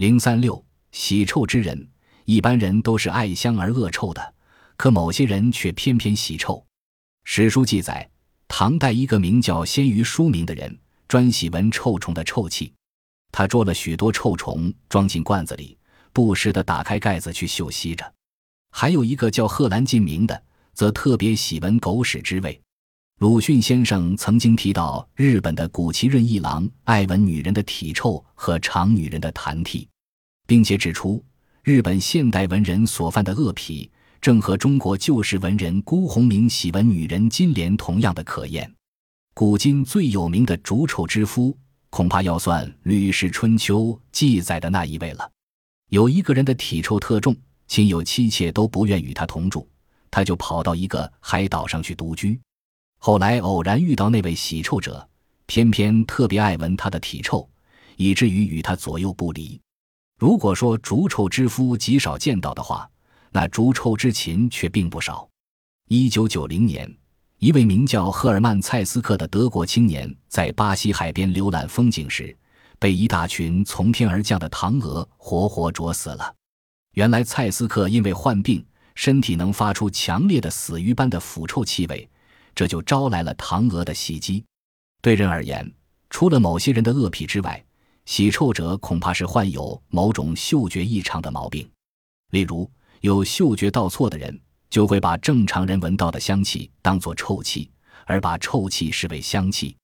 零三六，喜臭之人，一般人都是爱香而恶臭的，可某些人却偏偏喜臭。史书记载，唐代一个名叫鲜于书名的人，专喜闻臭虫的臭气，他捉了许多臭虫，装进罐子里，不时地打开盖子去嗅吸着。还有一个叫贺兰进明的，则特别喜闻狗屎之味。鲁迅先生曾经提到，日本的古奇润一郎爱闻女人的体臭和尝女人的痰涕，并且指出，日本现代文人所犯的恶癖，正和中国旧时文人辜鸿铭喜闻女人金莲同样的可厌。古今最有名的逐臭之夫，恐怕要算《吕氏春秋》记载的那一位了。有一个人的体臭特重，亲友妻妾都不愿与他同住，他就跑到一个海岛上去独居。后来偶然遇到那位喜臭者，偏偏特别爱闻他的体臭，以至于与他左右不离。如果说逐臭之夫极少见到的话，那逐臭之禽却并不少。一九九零年，一位名叫赫尔曼·蔡斯克的德国青年在巴西海边浏览风景时，被一大群从天而降的唐鹅活活啄死了。原来蔡斯克因为患病，身体能发出强烈的死鱼般的腐臭气味。这就招来了唐鹅的袭击。对人而言，除了某些人的恶癖之外，洗臭者恐怕是患有某种嗅觉异常的毛病。例如，有嗅觉倒错的人，就会把正常人闻到的香气当作臭气，而把臭气视为香气。